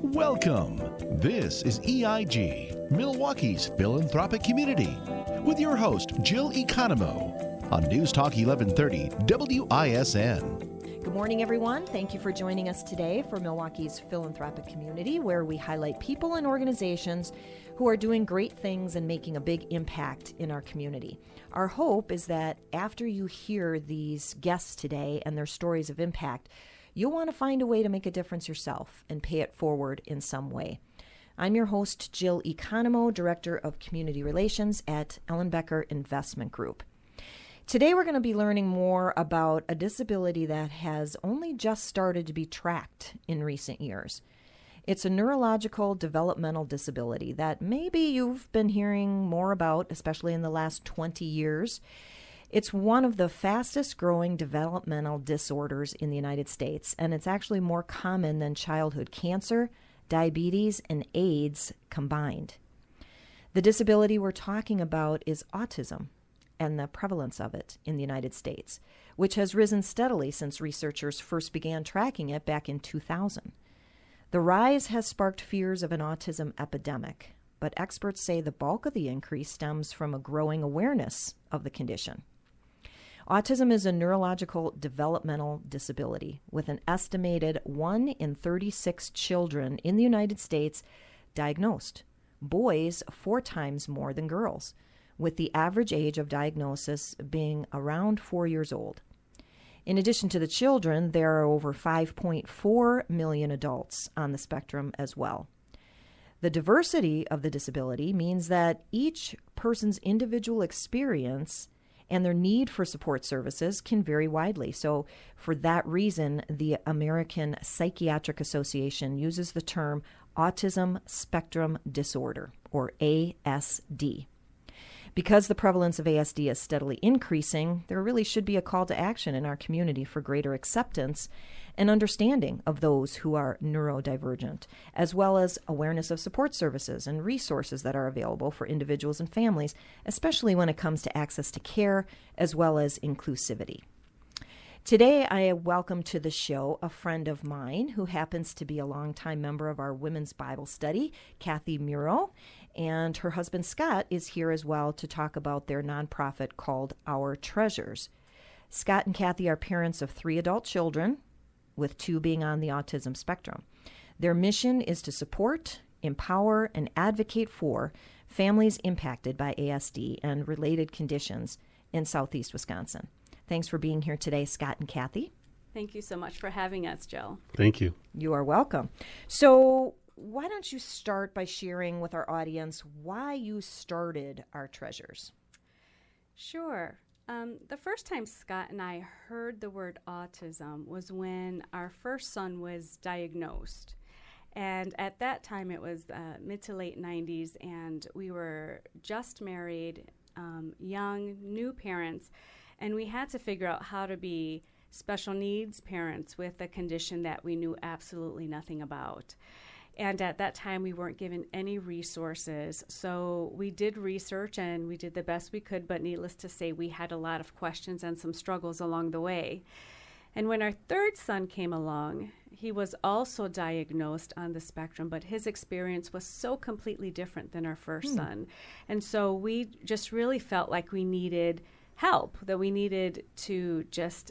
Welcome. This is EIG, Milwaukee's philanthropic community, with your host, Jill Economou, on News Talk 1130 WISN. Good morning, everyone. Thank you for joining us today for Milwaukee's philanthropic community, where we highlight people and organizations who are doing great things and making a big impact in our community. Our hope is that after you hear these guests today and their stories of impact, you'll want to find a way to make a difference yourself and pay it forward in some way. I'm your host, Jill Economou, Director of Community Relations at Ellenbecker Investment Group. Today, we're going to be learning more about a disability that has only just started to be tracked in recent years. It's a neurological developmental disability that maybe you've been hearing more about, especially in the last 20 years. It's one of the fastest growing developmental disorders in the United States, and it's actually more common than childhood cancer, diabetes, and AIDS combined. The disability we're talking about is autism and the prevalence of it in the United States, which has risen steadily since researchers first began tracking it back in 2000. The rise has sparked fears of an autism epidemic, but experts say the bulk of the increase stems from a growing awareness of the condition. Autism is a neurological developmental disability with an estimated 1 in 36 children in the United States diagnosed, boys four times more than girls, with the average age of diagnosis being around four years old. In addition to the children, there are over 5.4 million adults on the spectrum as well. The diversity of the disability means that each person's individual experience and their need for support services can vary widely. So, for that reason, the American Psychiatric Association uses the term autism spectrum disorder, or ASD. Because the prevalence of ASD is steadily increasing, there really should be a call to action in our community for greater acceptance and understanding of those who are neurodivergent, as well as awareness of support services and resources that are available for individuals and families, especially when it comes to access to care as well as inclusivity. Today, I welcome to the show a friend of mine who happens to be a longtime member of our women's Bible study, Kathy Muro, and her husband Scott is here as well to talk about their nonprofit called Our Treasures. Scott and Kathy are parents of three adult children, with two being on the autism spectrum. Their mission is to support, empower, and advocate for families impacted by ASD and related conditions in southeast Wisconsin. Thanks for being here today, Scott and Kathy. Thank you so much for having us, Jill. Thank you. You are welcome. So, why don't you start by sharing with our audience why you started our treasures? Sure. Um, the first time Scott and I heard the word autism was when our first son was diagnosed. And at that time, it was uh, mid to late 90s, and we were just married, um, young, new parents, and we had to figure out how to be special needs parents with a condition that we knew absolutely nothing about. And at that time, we weren't given any resources. So we did research and we did the best we could, but needless to say, we had a lot of questions and some struggles along the way. And when our third son came along, he was also diagnosed on the spectrum, but his experience was so completely different than our first hmm. son. And so we just really felt like we needed help, that we needed to just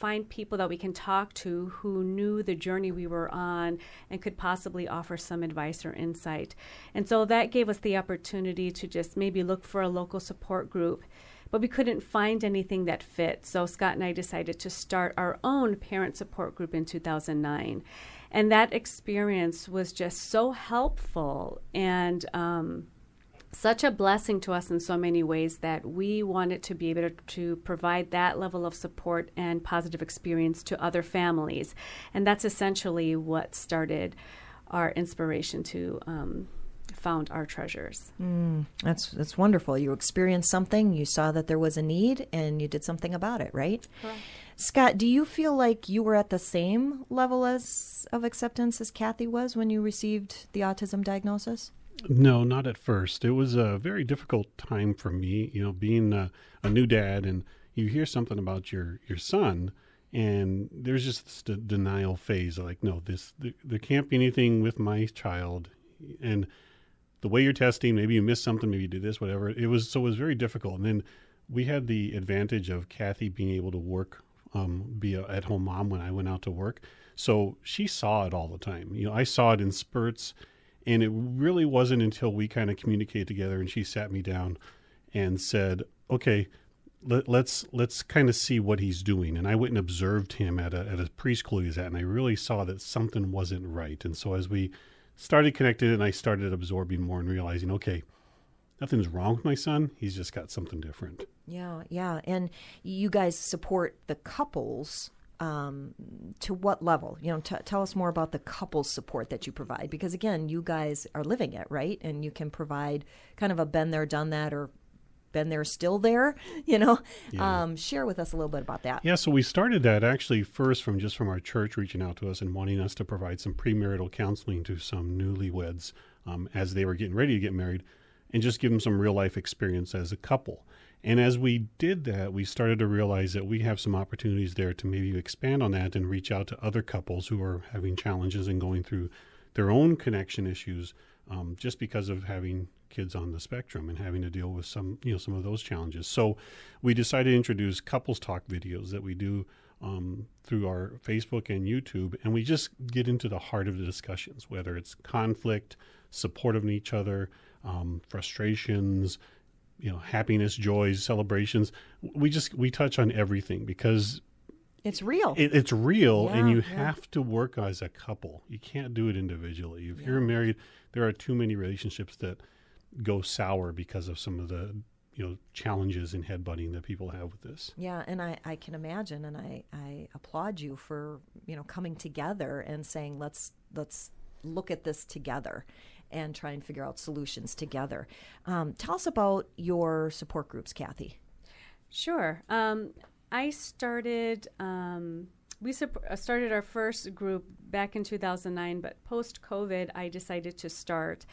find people that we can talk to who knew the journey we were on and could possibly offer some advice or insight. And so that gave us the opportunity to just maybe look for a local support group. But we couldn't find anything that fit. So Scott and I decided to start our own parent support group in 2009. And that experience was just so helpful and um, such a blessing to us in so many ways that we wanted to be able to, to, provide that level of support and positive experience to other families. And that's essentially what started our inspiration to um, found our treasures. Mm, that's that's wonderful. You experienced something, you saw that there was a need, and you did something about it, right? Correct. Scott, do you feel like you were at the same level as of acceptance as Kathy was when you received the autism diagnosis? No, not at first. It was a very difficult time for me, you know, being a, a new dad and you hear something about your, your son and there's just this de- denial phase like no this there, there can't be anything with my child and the way you're testing maybe you missed something maybe you did this whatever it was so it was very difficult and then we had the advantage of kathy being able to work um, be a at home mom when i went out to work so she saw it all the time you know i saw it in spurts and it really wasn't until we kind of communicated together and she sat me down and said okay let, let's let's kind of see what he's doing. And I went and observed him at a at a preschool he's at, and I really saw that something wasn't right. And so as we started connected, and I started absorbing more and realizing, okay, nothing's wrong with my son. He's just got something different. Yeah, yeah. And you guys support the couples um, to what level? You know, t- tell us more about the couples support that you provide because again, you guys are living it, right? And you can provide kind of a been there, done that, or been there, still there. You know, yeah. um, share with us a little bit about that. Yeah, so we started that actually first from just from our church reaching out to us and wanting us to provide some premarital counseling to some newlyweds um, as they were getting ready to get married, and just give them some real life experience as a couple. And as we did that, we started to realize that we have some opportunities there to maybe expand on that and reach out to other couples who are having challenges and going through their own connection issues um, just because of having kids on the spectrum and having to deal with some you know some of those challenges. So we decided to introduce couples talk videos that we do um, through our Facebook and YouTube, and we just get into the heart of the discussions, whether it's conflict, support of each other, um, frustrations, you know, happiness, joys, celebrations. We just we touch on everything because it's real. It, it's real, yeah, and you yeah. have to work as a couple. You can't do it individually. If yeah. you're married, there are too many relationships that go sour because of some of the you know challenges and headbutting that people have with this. Yeah, and I, I can imagine, and I, I applaud you for you know coming together and saying let's let's look at this together and try and figure out solutions together. Um, tell us about your support groups, Kathy. Sure. Um, I started. Um, we uh, started our first group back in 2009, but post COVID, I decided to start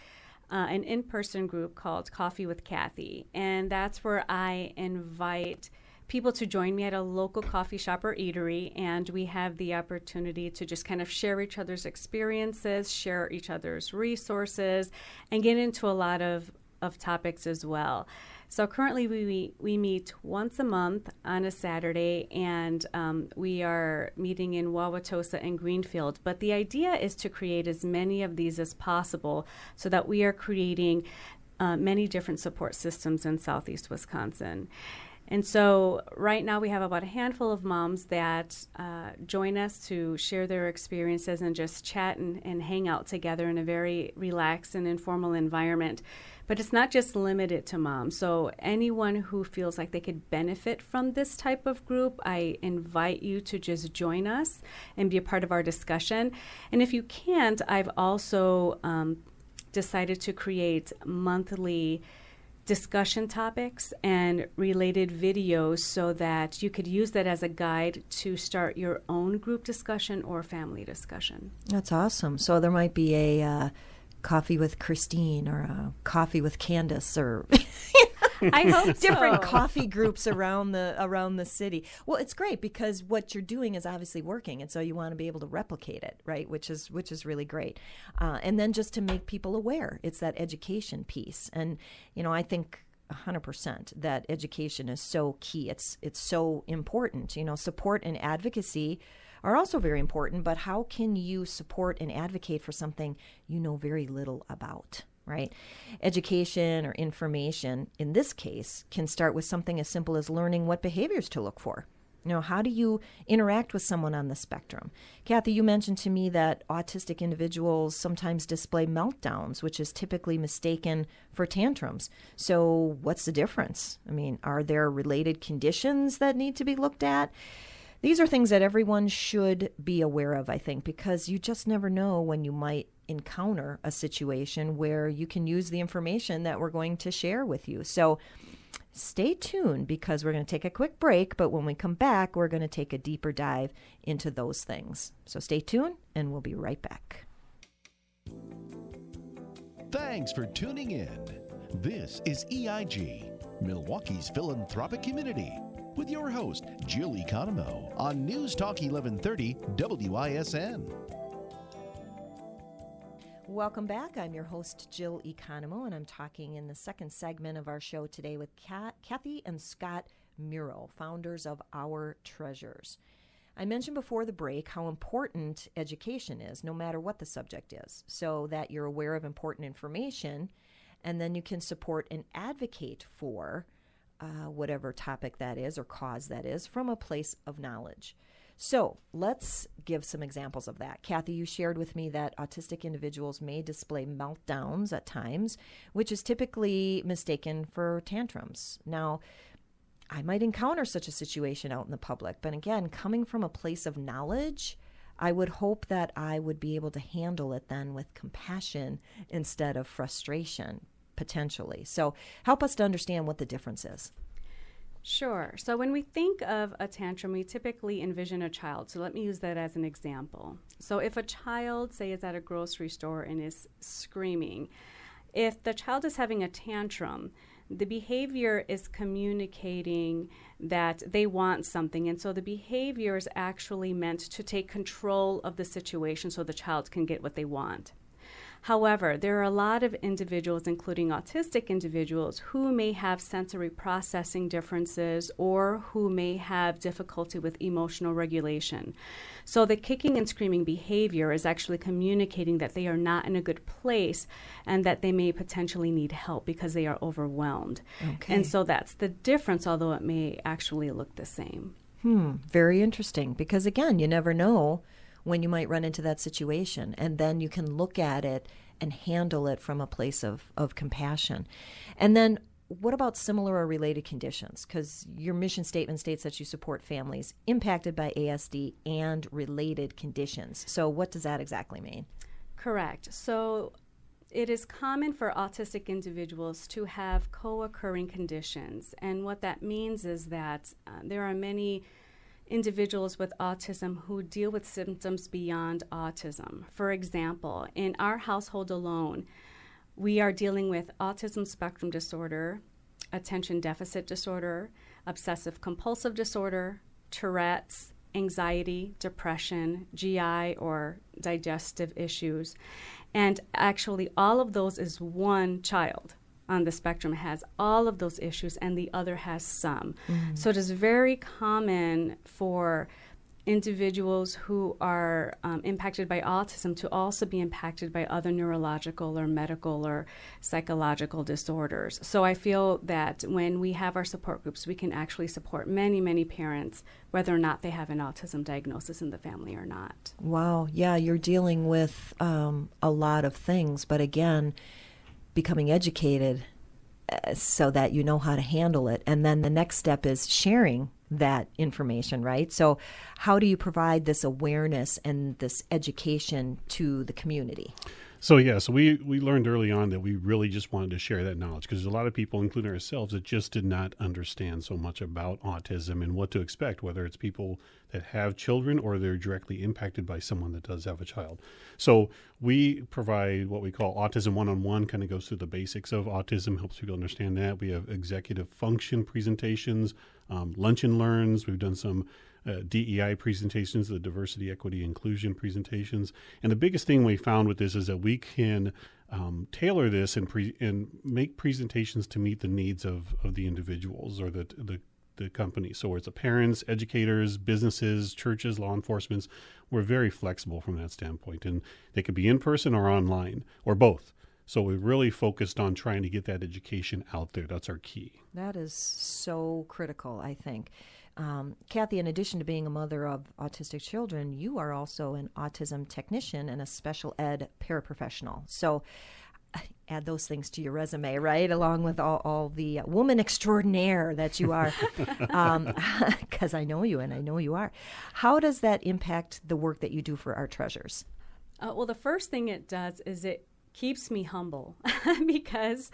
uh, an in person group called Coffee with Kathy. And that's where I invite people to join me at a local coffee shop or eatery. And we have the opportunity to just kind of share each other's experiences, share each other's resources, and get into a lot of, of topics as well. So currently, we we meet once a month on a Saturday, and um, we are meeting in Wauwatosa and Greenfield. But the idea is to create as many of these as possible, so that we are creating uh, many different support systems in Southeast Wisconsin. And so, right now, we have about a handful of moms that uh, join us to share their experiences and just chat and, and hang out together in a very relaxed and informal environment. But it's not just limited to moms. So, anyone who feels like they could benefit from this type of group, I invite you to just join us and be a part of our discussion. And if you can't, I've also um, decided to create monthly discussion topics and related videos so that you could use that as a guide to start your own group discussion or family discussion. That's awesome. So there might be a uh, coffee with Christine or a coffee with Candace or I hope different so. coffee groups around the around the city. Well, it's great because what you're doing is obviously working, and so you want to be able to replicate it, right? Which is which is really great. Uh, and then just to make people aware, it's that education piece. And you know, I think 100% that education is so key. It's it's so important. You know, support and advocacy are also very important, but how can you support and advocate for something you know very little about? Right? Education or information, in this case, can start with something as simple as learning what behaviors to look for. You know, how do you interact with someone on the spectrum? Kathy, you mentioned to me that autistic individuals sometimes display meltdowns, which is typically mistaken for tantrums. So, what's the difference? I mean, are there related conditions that need to be looked at? These are things that everyone should be aware of, I think, because you just never know when you might encounter a situation where you can use the information that we're going to share with you. So stay tuned because we're going to take a quick break, but when we come back, we're going to take a deeper dive into those things. So stay tuned and we'll be right back. Thanks for tuning in. This is EIG, Milwaukee's philanthropic community with your host, Jill Economou, on News Talk 1130 WISN. Welcome back. I'm your host, Jill Economou, and I'm talking in the second segment of our show today with Kathy and Scott Muro, founders of Our Treasures. I mentioned before the break how important education is, no matter what the subject is, so that you're aware of important information and then you can support and advocate for uh, whatever topic that is or cause that is from a place of knowledge. So let's give some examples of that. Kathy, you shared with me that autistic individuals may display meltdowns at times, which is typically mistaken for tantrums. Now, I might encounter such a situation out in the public. But again, coming from a place of knowledge, I would hope that I would be able to handle it then with compassion instead of frustration, potentially. So, help us to understand what the difference is. Sure. So, when we think of a tantrum, we typically envision a child. So, let me use that as an example. So, if a child, say, is at a grocery store and is screaming, if the child is having a tantrum, the behavior is communicating that they want something. And so the behavior is actually meant to take control of the situation so the child can get what they want. However, there are a lot of individuals, including autistic individuals, who may have sensory processing differences or who may have difficulty with emotional regulation. So the kicking and screaming behavior is actually communicating that they are not in a good place and that they may potentially need help because they are overwhelmed. Okay. And so that's the difference, although it may actually look the same. Hmm, very interesting because again, you never know when you might run into that situation. And then you can look at it and handle it from a place of, of compassion. And then what about similar or related conditions? Because your mission statement states that you support families impacted by ASD and related conditions. So, what does that exactly mean? Correct. So, it is common for autistic individuals to have co occurring conditions. And what that means is that uh, there are many individuals with autism who deal with symptoms beyond autism. For example, in our household alone, we are dealing with autism spectrum disorder, attention deficit disorder, obsessive compulsive disorder, Tourette's, anxiety, depression, GI or digestive issues. And actually, all of those is one child on the spectrum has all of those issues and the other has some. Mm-hmm. So it is very common for individuals who are um, impacted by autism to also be impacted by other neurological or medical or psychological disorders. So I feel that when we have our support groups, we can actually support many, many parents, whether or not they have an autism diagnosis in the family or not. Wow. Yeah, you're dealing with um, a lot of things, but again, becoming educated uh, so that you know how to handle it. And then the next step is sharing that information, right? So, how do you provide this awareness and this education to the community? So yeah, so we we learned early on that we really just wanted to share that knowledge because there's a lot of people, including ourselves, that just did not understand so much about autism and what to expect, whether it's people that have children or they're directly impacted by someone that does have a child. So we provide what we call autism one-on-one, kind of goes through the basics of autism, helps people understand that. We have executive function presentations, um, lunch and learns. We've done some uh, DEI presentations, the diversity, equity, inclusion presentations. And the biggest thing we found with this is that we can um, tailor this and pre- and make presentations to meet the needs of, of the individuals or the the the company. So it's the parents, educators, businesses, churches, law enforcement. We're very flexible from that standpoint, and they could be in person or online or both. So we really focused on trying to get that education out there. That's our key. That is so critical, I think. Um, Kathy, in addition to being a mother of autistic children, you are also an autism technician and a special ed paraprofessional. So, add those things to your resume, right? Along with all, all the woman extraordinaire that you are, because um, I know you and I know you are. How does that impact the work that you do for our treasures? Uh, well, the first thing it does is it keeps me humble because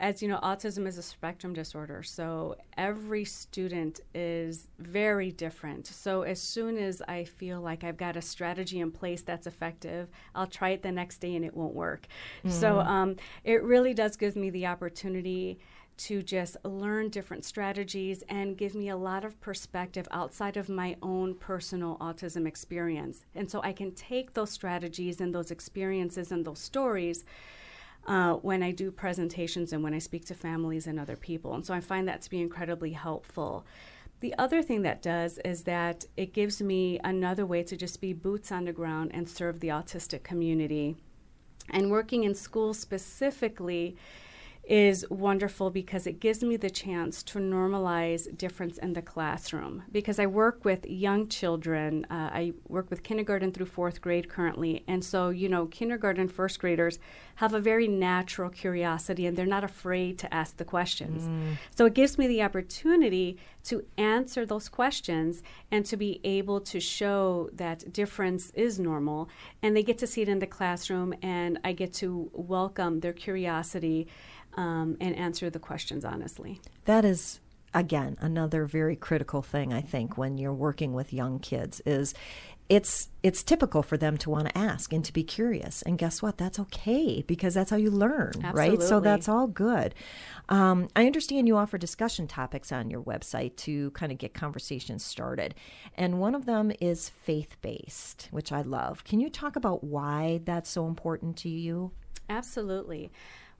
as you know, autism is a spectrum disorder, so every student is very different. So as soon as I feel like I've got a strategy in place that's effective, I'll try it the next day and it won't work. Mm-hmm. So um, it really does give me the opportunity to just learn different strategies and give me a lot of perspective outside of my own personal autism experience. And so I can take those strategies and those experiences and those stories uh, when I do presentations and when I speak to families and other people. And so I find that to be incredibly helpful. The other thing that does is that it gives me another way to just be boots on the ground and serve the autistic community. And working in schools specifically, is wonderful because it gives me the chance to normalize difference in the classroom. Because I work with young children, uh, I work with kindergarten through fourth grade currently, and so you know, kindergarten first graders have a very natural curiosity and they're not afraid to ask the questions. Mm. So it gives me the opportunity to answer those questions and to be able to show that difference is normal, and they get to see it in the classroom, and I get to welcome their curiosity um, and answer the questions honestly. That is again another very critical thing I think when you're working with young kids is it's it's typical for them to want to ask and to be curious. And guess what? That's okay because that's how you learn Absolutely. right? So that's all good. Um, i understand you offer discussion topics on your website to kind of get conversations started. And one of them is faith-based which i love. Can you talk about why that's so important to you? Absolutely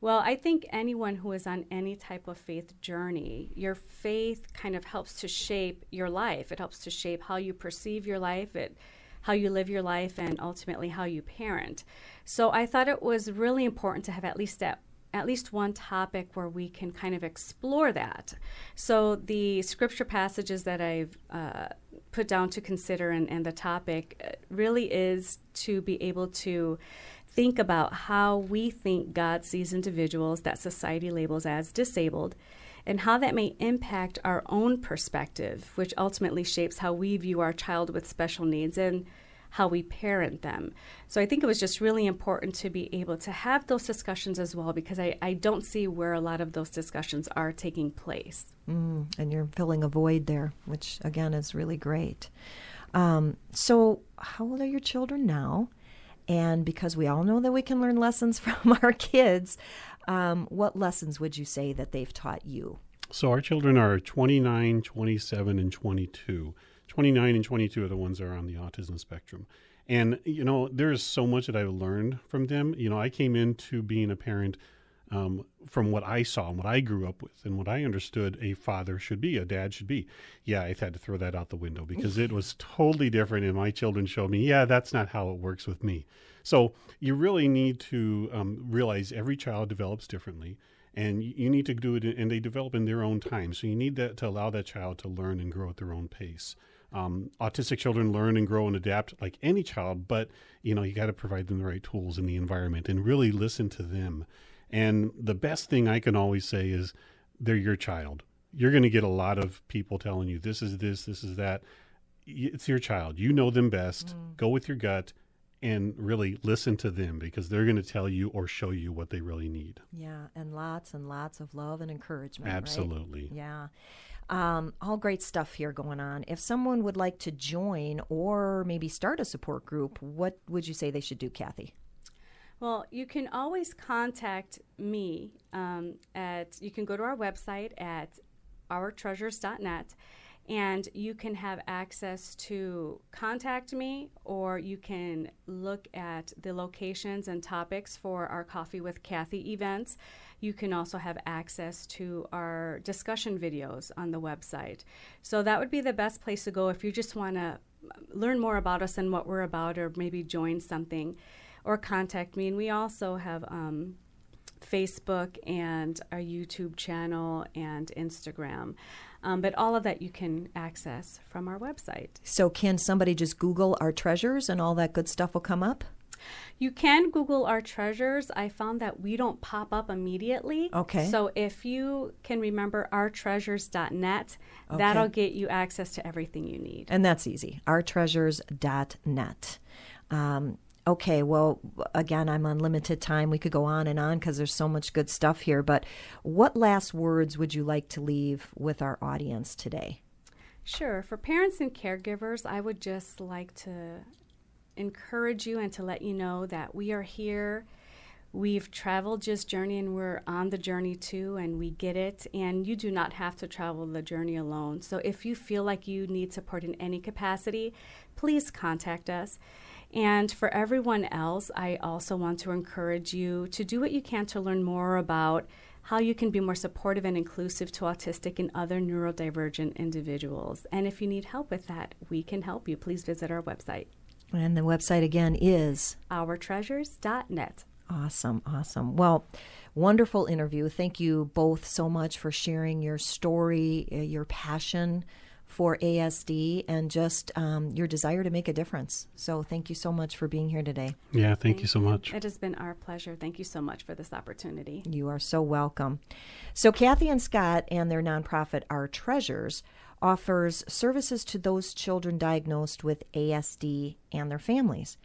well, I think anyone who is on any type of faith journey, your faith kind of helps to shape your life. It helps to shape how you perceive your life, it how you live your life and ultimately how you parent. So I thought it was really important to have at least that at least one topic where we can kind of explore that. So the scripture passages that I've uh, put down to consider and, and the topic uh, really is to be able to think about how we think God sees individuals that society labels as disabled and how that may impact our own perspective, which ultimately shapes how we view our child with special needs and how we parent them. So I think it was just really important to be able to have those discussions as well because I, I don't see where a lot of those discussions are taking place. Mm, and you're filling a void there, which again is really great. Um, so, how old are your children now? And because we all know that we can learn lessons from our kids, um, what lessons would you say that they've taught you? So our children are 29, 27, and 22. 29 and 22 are the ones that are on the autism spectrum. And, you know, there's so much that I've learned from them. You know, I came into being a parent um, from what I saw and what I grew up with and what I understood a father should be, a dad should be. Yeah, I had to throw that out the window because it was totally different. And my children showed me, yeah, that's not how it works with me. So you really need to um, realize every child develops differently. And you need to do it, and they develop in their own time. So you need that to allow that child to learn and grow at their own pace. Um, autistic children learn and grow and adapt like any child, but you know you got to provide them the right tools in the environment and really listen to them and the best thing I can always say is they're your child. You're going to get a lot of people telling you this is this, this is that. It's your child. You know them best. Mm. Go with your gut and really listen to them because they're going to tell you or show you what they really need. Yeah, and lots and lots of love and encouragement. Absolutely. Right? Yeah. Um, all great stuff here going on. If someone would like to join or maybe start a support group, what would you say they should do, Kathy? Well, you can always contact me um, at, you can go to our website at ourtreasures.net and you can have access to contact me or you can look at the locations and topics for our Coffee with Kathy events. You can also have access to our discussion videos on the website. So that would be the best place to go if you just want to learn more about us and what we're about or maybe join something or contact me. And we also have um, Facebook and our YouTube channel and Instagram. Um, but all of that you can access from our website. So, can somebody just Google our treasures and all that good stuff will come up? You can Google our treasures. I found that we don't pop up immediately. Okay. So if you can remember ourtreasures.net, okay. that'll get you access to everything you need. And that's easy. Ourtreasures.net. Um, okay, well, again, I'm on limited time. We could go on and on because there's so much good stuff here. But what last words would you like to leave with our audience today? Sure. For parents and caregivers, I would just like to encourage you and to let you know that we are here. We've traveled this journey and we're on the journey too, and we get it. And you do not have to travel the journey alone. So if you feel like you need support in any capacity, please contact us. And for everyone else, I also want to encourage you to do what you can to learn more about how you can be more supportive and inclusive to autistic and other neurodivergent individuals. And if you need help with that, we can help you. Please visit our website. And the website again is ourtreasures.net. Awesome, awesome. Well, wonderful interview. Thank you both so much for sharing your story, uh, your passion for ASD, and just um, your desire to make a difference. So, thank you so much for being here today. Yeah, thank, thank you so much. It has been our pleasure. Thank you so much for this opportunity. You are so welcome. So, Kathy and Scott and their nonprofit, Our Treasures, offers services to those children diagnosed with ASD and their families.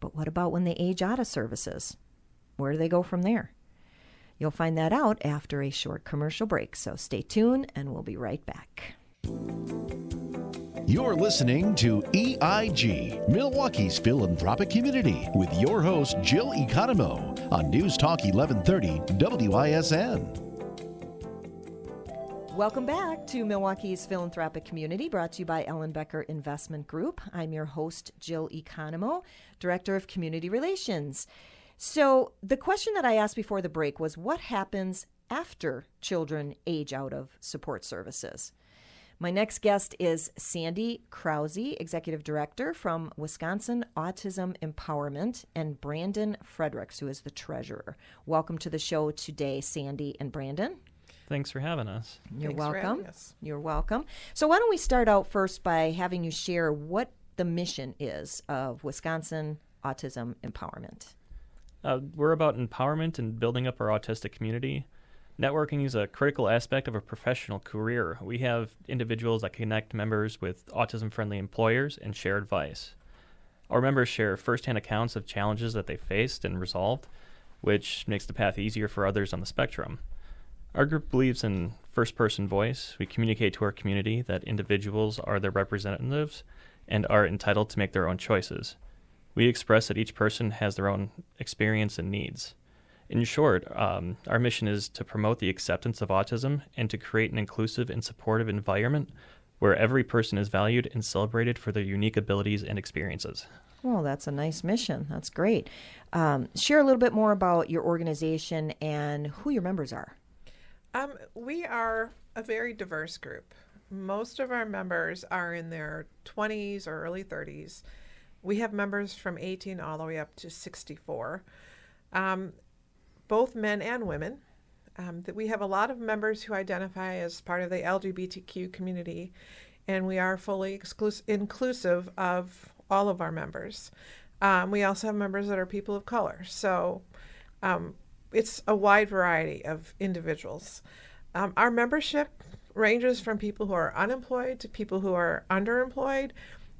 But what about when they age out of services? Where do they go from there? You'll find that out after a short commercial break, so stay tuned and we'll be right back. You're listening to EIG, Milwaukee's philanthropic community, with your host, Jill Economou, on News Talk 1130 WISN. Welcome back to Milwaukee's philanthropic community, brought to you by Ellenbecker Investment Group. I'm your host, Jill Economou, Director of Community Relations. So, the question that I asked before the break was what happens after children age out of support services? My next guest is Sandy Krause, Executive Director from Wisconsin Autism Empowerment, and Brandon Fredericks, who is the Treasurer. Welcome to the show today, Sandy and Brandon. Thanks for having us. You're Thanks welcome. You're welcome. So, why don't we start out first by having you share what the mission is of Wisconsin Autism Empowerment? Uh, we're about empowerment and building up our autistic community. Networking is a critical aspect of a professional career. We have individuals that connect members with autism friendly employers and share advice. Our members share firsthand accounts of challenges that they faced and resolved, which makes the path easier for others on the spectrum. Our group believes in first person voice. We communicate to our community that individuals are their representatives and are entitled to make their own choices. We express that each person has their own experience and needs. In short, um, our mission is to promote the acceptance of autism and to create an inclusive and supportive environment where every person is valued and celebrated for their unique abilities and experiences. Well, that's a nice mission. That's great. Um, share a little bit more about your organization and who your members are. Um, we are a very diverse group. Most of our members are in their 20s or early 30s. We have members from 18 all the way up to 64, um, both men and women. Um, that we have a lot of members who identify as part of the LGBTQ community, and we are fully exclus- inclusive of all of our members. Um, we also have members that are people of color. So um, it's a wide variety of individuals. Um, our membership ranges from people who are unemployed to people who are underemployed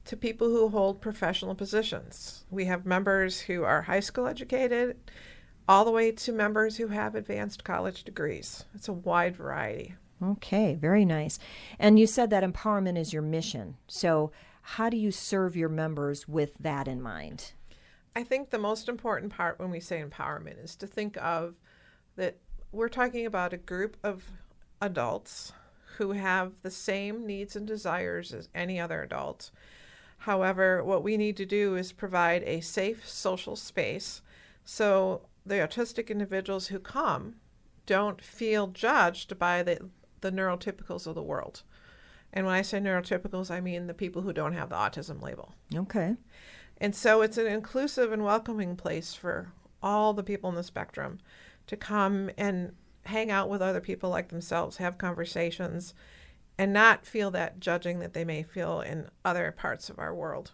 to people who hold professional positions. We have members who are high school educated, all the way to members who have advanced college degrees. It's a wide variety. Okay, very nice. And you said that empowerment is your mission. So, how do you serve your members with that in mind? I think the most important part when we say empowerment is to think of that we're talking about a group of adults who have the same needs and desires as any other adult However, what we need to do is provide a safe social space so the autistic individuals who come don't feel judged by the, the neurotypicals of the world. And when I say neurotypicals, I mean the people who don't have the autism label. Okay. And so it's an inclusive and welcoming place for all the people in the spectrum to come and hang out with other people like themselves, have conversations, and not feel that judging that they may feel in other parts of our world.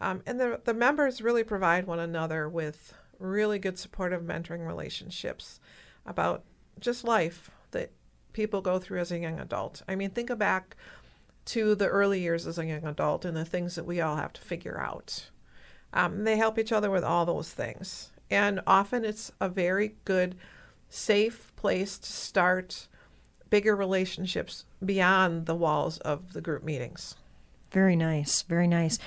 Um, and the, the members really provide one another with really good supportive mentoring relationships about just life that people go through as a young adult. I mean, think back to the early years as a young adult and the things that we all have to figure out. Um, they help each other with all those things. And often it's a very good, safe place to start bigger relationships beyond the walls of the group meetings. Very nice. Very nice.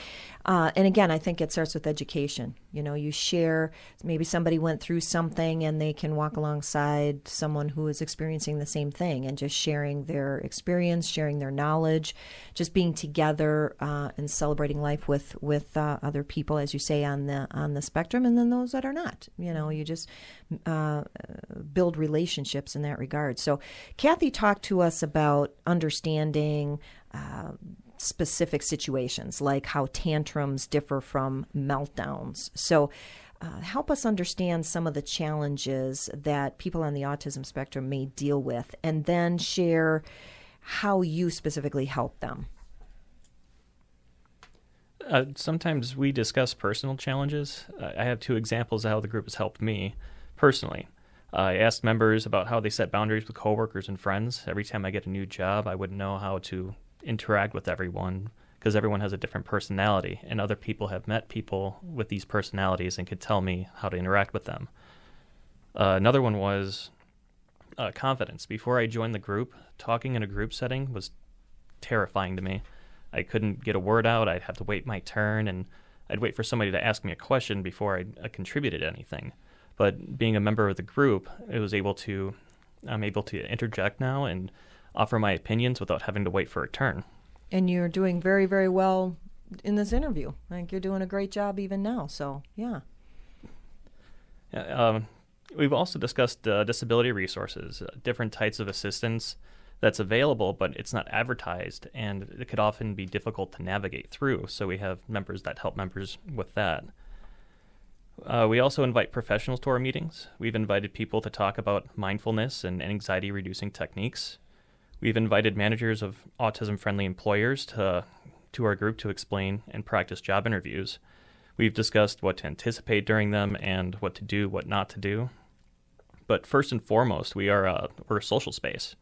Uh, and again, I think it starts with education. You know, you share, maybe somebody went through something and they can walk alongside someone who is experiencing the same thing and just sharing their experience, sharing their knowledge, just being together uh, and celebrating life with, with uh, other people, as you say, on the, on the spectrum, and then those that are not. You know, you just uh, build relationships in that regard. So, Kathy talked to us about understanding. Uh, specific situations, like how tantrums differ from meltdowns. So, uh, help us understand some of the challenges that people on the autism spectrum may deal with, and then share how you specifically help them. Uh, sometimes we discuss personal challenges. Uh, I have two examples of how the group has helped me personally. I asked members about how they set boundaries with coworkers and friends. Every time I get a new job, I wouldn't know how to interact with everyone because everyone has a different personality, and other people have met people with these personalities and could tell me how to interact with them. Uh, another one was uh, confidence. Before I joined the group, talking in a group setting was terrifying to me. I couldn't get a word out. I'd have to wait my turn, and I'd wait for somebody to ask me a question before I, I contributed anything. But being a member of the group, it was able to, I'm able to interject now and offer my opinions without having to wait for a turn. And you're doing very, very well in this interview. I think you're doing a great job even now. So, yeah. Um, we've also discussed uh, disability resources, uh, different types of assistance that's available, but it's not advertised, and it could often be difficult to navigate through. So we have members that help members with that. Uh, we also invite professionals to our meetings. We've invited people to talk about mindfulness and anxiety reducing techniques. We've invited managers of autism friendly employers to, to our group to explain and practice job interviews. We've discussed what to anticipate during them and what to do, what not to do. But first and foremost, we are a, we're a social space.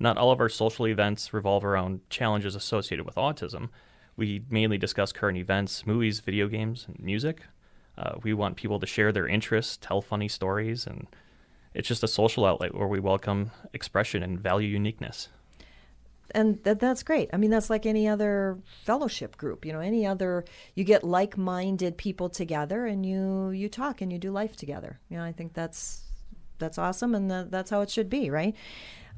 Not all of our social events revolve around challenges associated with autism. We mainly discuss current events, movies, video games, and music. Uh, we want people to share their interests, tell funny stories, and it's just a social outlet where we welcome expression and value uniqueness and that, that's great. I mean, that's like any other fellowship group. You know, any other you get like-minded people together, and you you talk and you do life together. You know, I think that's that's awesome, and the, that's how it should be, right?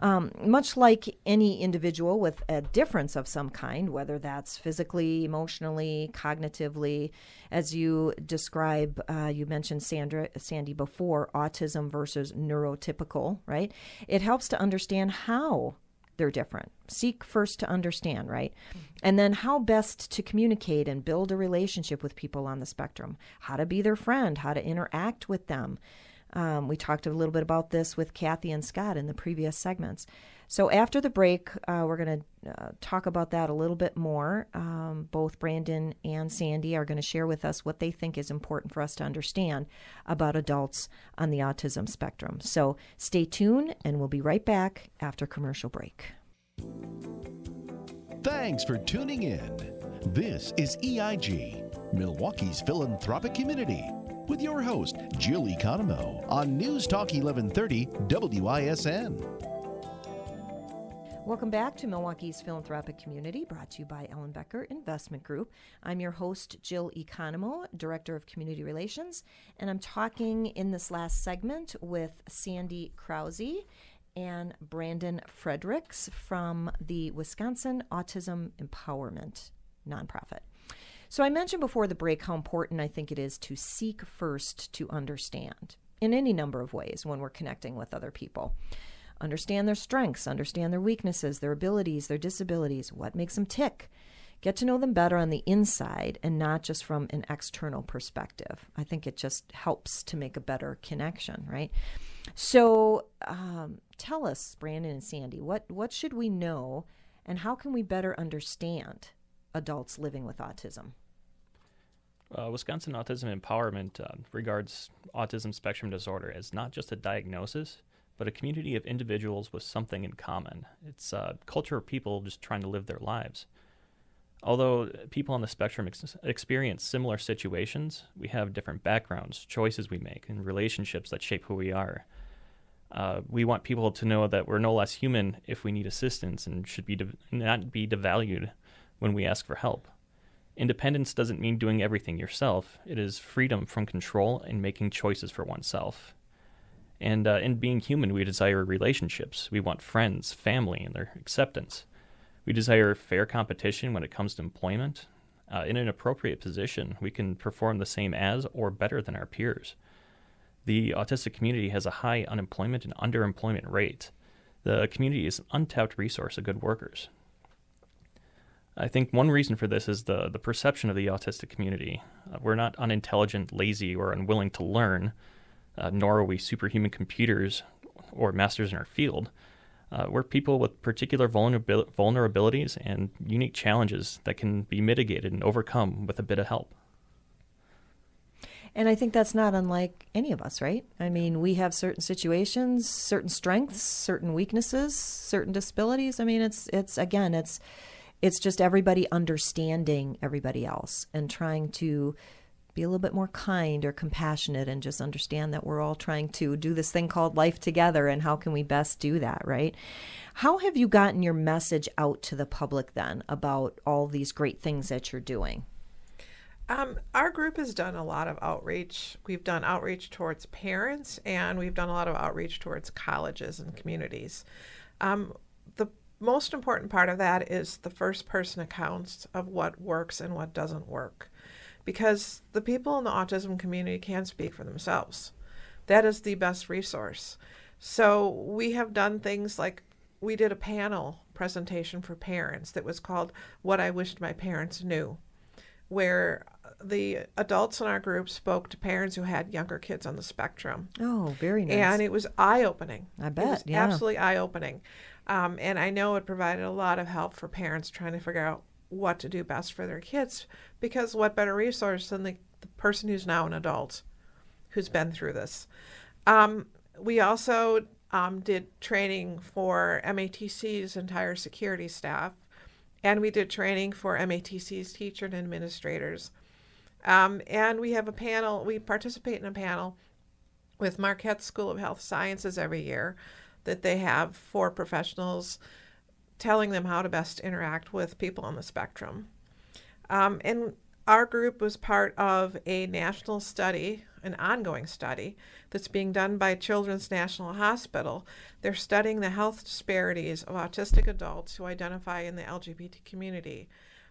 Um, much like any individual with a difference of some kind, whether that's physically, emotionally, cognitively, as you describe, uh, you mentioned Sandra, Sandy before, autism versus neurotypical, right? It helps to understand how they're different. Seek first to understand, right? And then how best to communicate and build a relationship with people on the spectrum, how to be their friend, how to interact with them. Um, we talked a little bit about this with Kathy and Scott in the previous segments. So after the break, uh, we're going to uh, talk about that a little bit more. Um, both Brandon and Sandy are going to share with us what they think is important for us to understand about adults on the autism spectrum. So stay tuned, and we'll be right back after commercial break. Thanks for tuning in. This is EIG, Milwaukee's philanthropic community with your host, Jill Economou, on News Talk 1130 WISN. Welcome back to Milwaukee's Philanthropic Community, brought to you by Ellenbecker Investment Group. I'm your host, Jill Economou, Director of Community Relations, and I'm talking in this last segment with Sandy Krause and Brandon Fredericks from the Wisconsin Autism Empowerment nonprofit. So I mentioned before the break how important I think it is to seek first to understand in any number of ways when we're connecting with other people. Understand their strengths, understand their weaknesses, their abilities, their disabilities, what makes them tick. Get to know them better on the inside and not just from an external perspective. I think it just helps to make a better connection, right? So, um, tell us, Brandon and Sandy, what what should we know, and how can we better understand adults living with autism? Uh, Wisconsin Autism Empowerment uh, regards autism spectrum disorder as not just a diagnosis, but a community of individuals with something in common. It's a culture of people just trying to live their lives. Although people on the spectrum ex- experience similar situations, we have different backgrounds, choices we make, and relationships that shape who we are. Uh, we want people to know that we're no less human if we need assistance and should be de- not be devalued when we ask for help. Independence doesn't mean doing everything yourself, it is freedom from control and making choices for oneself. And uh, in being human, we desire relationships. We want friends, family, and their acceptance. We desire fair competition when it comes to employment. Uh, in an appropriate position, we can perform the same as or better than our peers. The autistic community has a high unemployment and underemployment rate. The community is an untapped resource of good workers. I think one reason for this is the, the perception of the autistic community. Uh, we're not unintelligent, lazy, or unwilling to learn uh, nor are we superhuman computers or masters in our field. Uh, we're people with particular vulnerabil- vulnerabilities and unique challenges that can be mitigated and overcome with a bit of help. And I think that's not unlike any of us, right? I mean, we have certain situations, certain strengths, certain weaknesses, certain disabilities. I mean, it's it's again, it's it's just everybody understanding everybody else and trying to be a little bit more kind or compassionate and just understand that we're all trying to do this thing called life together and how can we best do that, right? How have you gotten your message out to the public then about all these great things that you're doing? Um, our group has done a lot of outreach. We've done outreach towards parents and we've done a lot of outreach towards colleges and communities. Um, most important part of that is the first person accounts of what works and what doesn't work because the people in the autism community can speak for themselves. That is the best resource. So we have done things like we did a panel presentation for parents that was called What I Wished My Parents Knew, where the adults in our group spoke to parents who had younger kids on the spectrum. Oh, very nice. And it was eye opening. I bet. It was yeah. absolutely eye opening. Um, and I know it provided a lot of help for parents trying to figure out what to do best for their kids because what better resource than the, the person who's now an adult who's been through this. Um, we also um, did training for MATC's entire security staff and we did training for MATC's teacher and administrators. Um, and we have a panel we participate in a panel with marquette school of health sciences every year that they have for professionals telling them how to best interact with people on the spectrum. Um, and our group was part of a national study, an ongoing study, that's being done by Children's National Hospital. They're studying the health disparities of autistic adults who identify in the LGBT community.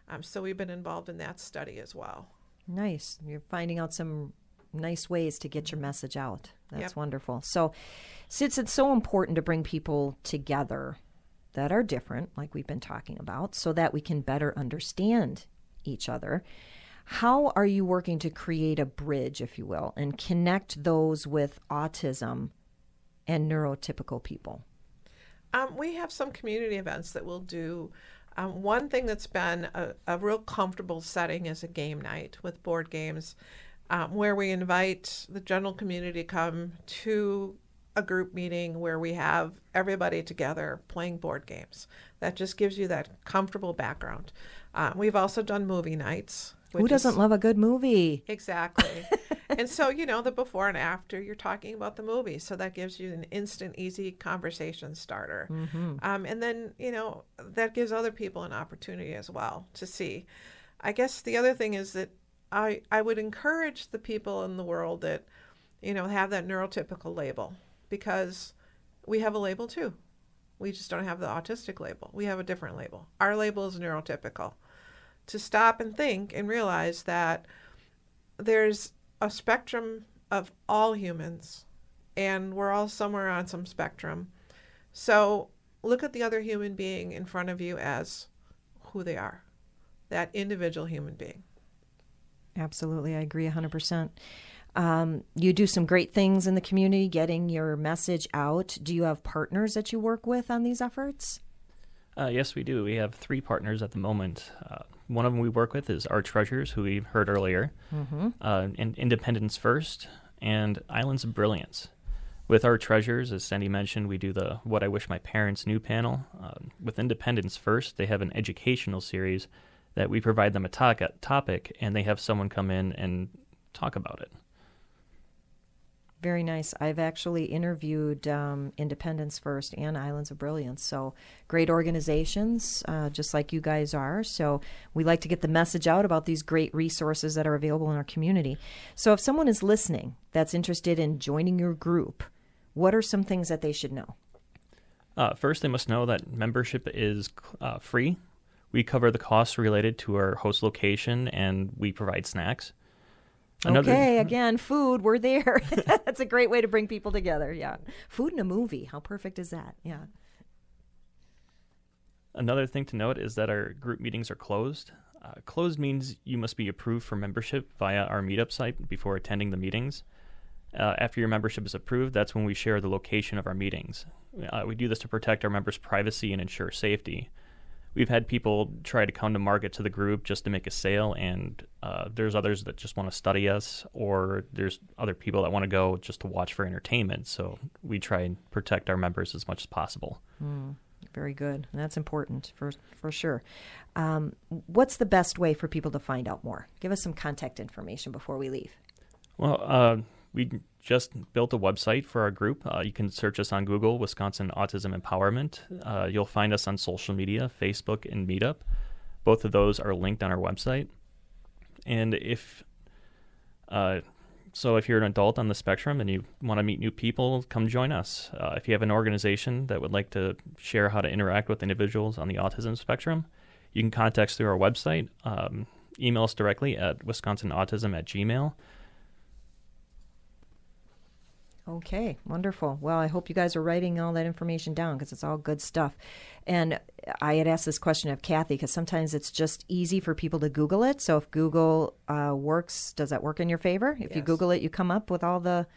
Um, so we've been involved in that study as well. Nice. You're finding out some nice ways to get your message out. That's Yep. wonderful. So, since it's so important to bring people together that are different, like we've been talking about, so that we can better understand each other, how are you working to create a bridge, if you will, and connect those with autism and neurotypical people? Um, we have some community events that we'll do. Um, one thing that's been a, a real comfortable setting is a game night with board games, um, where we invite the general community to come to a group meeting where we have everybody together playing board games. That just gives you that comfortable background. Uh, we've also done movie nights. Who doesn't is- love a good movie? Exactly. and so, you know, the before and after, you're talking about the movie. So that gives you an instant, easy conversation starter. Um, and then, you know, that gives other people an opportunity as well to see. I guess the other thing is that I, I would encourage the people in the world that, you know, have that neurotypical label because we have a label too. We just don't have the autistic label. We have a different label. Our label is neurotypical. To stop and think and realize that there's a spectrum of all humans, and we're all somewhere on some spectrum. So look at the other human being in front of you as who they are, that individual human being. Absolutely, I agree 100%. Um, you do some great things in the community, getting your message out. Do you have partners that you work with on these efforts? Uh, yes, we do. We have three partners at the moment. Uh, one of them we work with is Our Treasures, who we heard earlier, uh, and Independence First, and Islands of Brilliance. With Our Treasures, as Sandy mentioned, we do the What I Wish My Parents Knew panel. Uh, with Independence First, they have an educational series that we provide them a to- topic, and they have someone come in and talk about it. Very nice. I've actually interviewed um, Independence First and Islands of Brilliance. So great organizations, uh, just like you guys are. So we like to get the message out about these great resources that are available in our community. So if someone is listening that's interested in joining your group, what are some things that they should know? Uh, first, they must know that membership is uh, free. We cover the costs related to our host location and we provide snacks. Another, okay, again, food, we're there. That's a great way to bring people together. Yeah. Food in a movie. How perfect is that? Yeah. Another thing to note is that our group meetings are closed. Uh, closed means you must be approved for membership via our meetup site before attending the meetings. Uh, after your membership is approved, that's when we share the location of our meetings. Uh, we do this to protect our members' privacy and ensure safety we've had people try to come to market to the group just to make a sale, and uh, there's others that just want to study us, or there's other people that want to go just to watch for entertainment. So we try and protect our members as much as possible. Mm, very good. And that's important for for sure. Um, what's the best way for people to find out more? Give us some contact information before we leave. Well, uh, we just built a website for our group. Uh, you can search us on Google, Wisconsin Autism Empowerment. Uh, you'll find us on social media, Facebook and Meetup. Both of those are linked on our website. And if uh, so, if you're an adult on the spectrum and you want to meet new people, come join us. Uh, if you have an organization that would like to share how to interact with individuals on the autism spectrum, you can contact us through our website. Um, email us directly at wisconsinautism at gmail Okay, wonderful. Well, I hope you guys are writing all that information down because it's all good stuff. And I had asked this question of Kathy because sometimes it's just easy for people to Google it. So if Google uh, works, does that work in your favor? If yes. you Google it, you come up with all the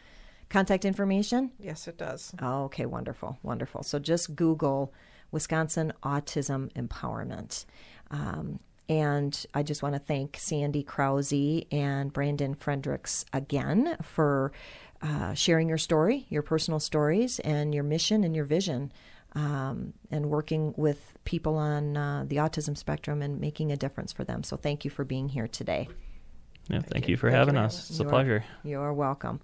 contact information? Yes, it does. Oh, okay, wonderful, wonderful. So just Google Wisconsin Autism Empowerment. Um, and I just want to thank Sandy Krause and Brandon Fredericks again for uh, sharing your story, your personal stories, and your mission and your vision, um, and working with people on uh, the autism spectrum and making a difference for them. So, thank you for being here today. Yeah, thank, thank you. you for thank having you. us. It's you're, a pleasure. You're welcome.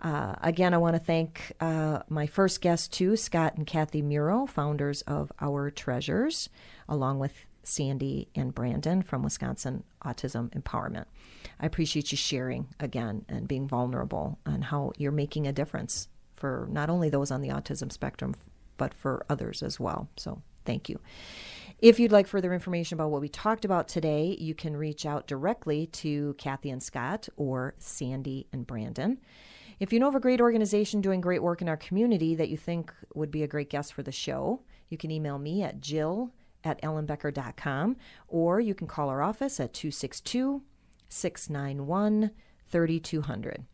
Uh, again, I want to thank uh, my first guests too, Scott and Kathy Muro, founders of Our Treasures, along with Sandy and Brandon from Wisconsin Autism Empowerment. I appreciate you sharing again and being vulnerable and how you're making a difference for not only those on the autism spectrum, but for others as well. So thank you. If you'd like further information about what we talked about today, you can reach out directly to Kathy and Scott or Sandy and Brandon. If you know of a great organization doing great work in our community that you think would be a great guest for the show, you can email me at jill at ellenbecker.com or you can call our office at 262 691 3200.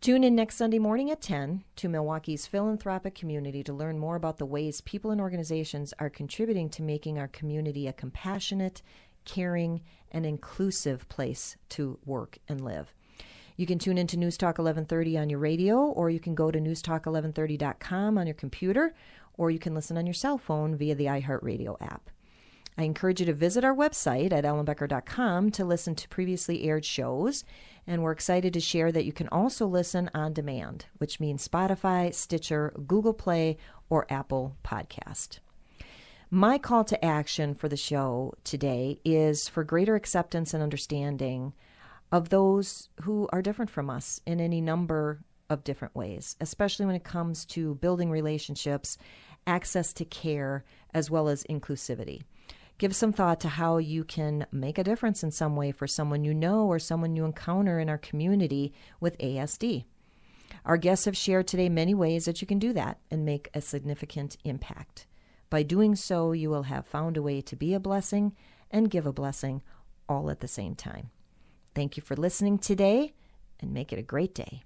Tune in next Sunday morning at 10 to Milwaukee's philanthropic community to learn more about the ways people and organizations are contributing to making our community a compassionate, caring, and inclusive place to work and live. You can tune into News Talk 1130 on your radio, or you can go to newstalk1130.com on your computer, or you can listen on your cell phone via the iHeartRadio app. I encourage you to visit our website at ellenbecker.com to listen to previously aired shows. And we're excited to share that you can also listen on demand, which means Spotify, Stitcher, Google Play, or Apple Podcast. My call to action for the show today is for greater acceptance and understanding of those who are different from us in any number of different ways, especially when it comes to building relationships, access to care, as well as inclusivity give some thought to how you can make a difference in some way for someone you know or someone you encounter in our community with ASD. Our guests have shared today many ways that you can do that and make a significant impact. By doing so, you will have found a way to be a blessing and give a blessing all at the same time. Thank you for listening today and make it a great day.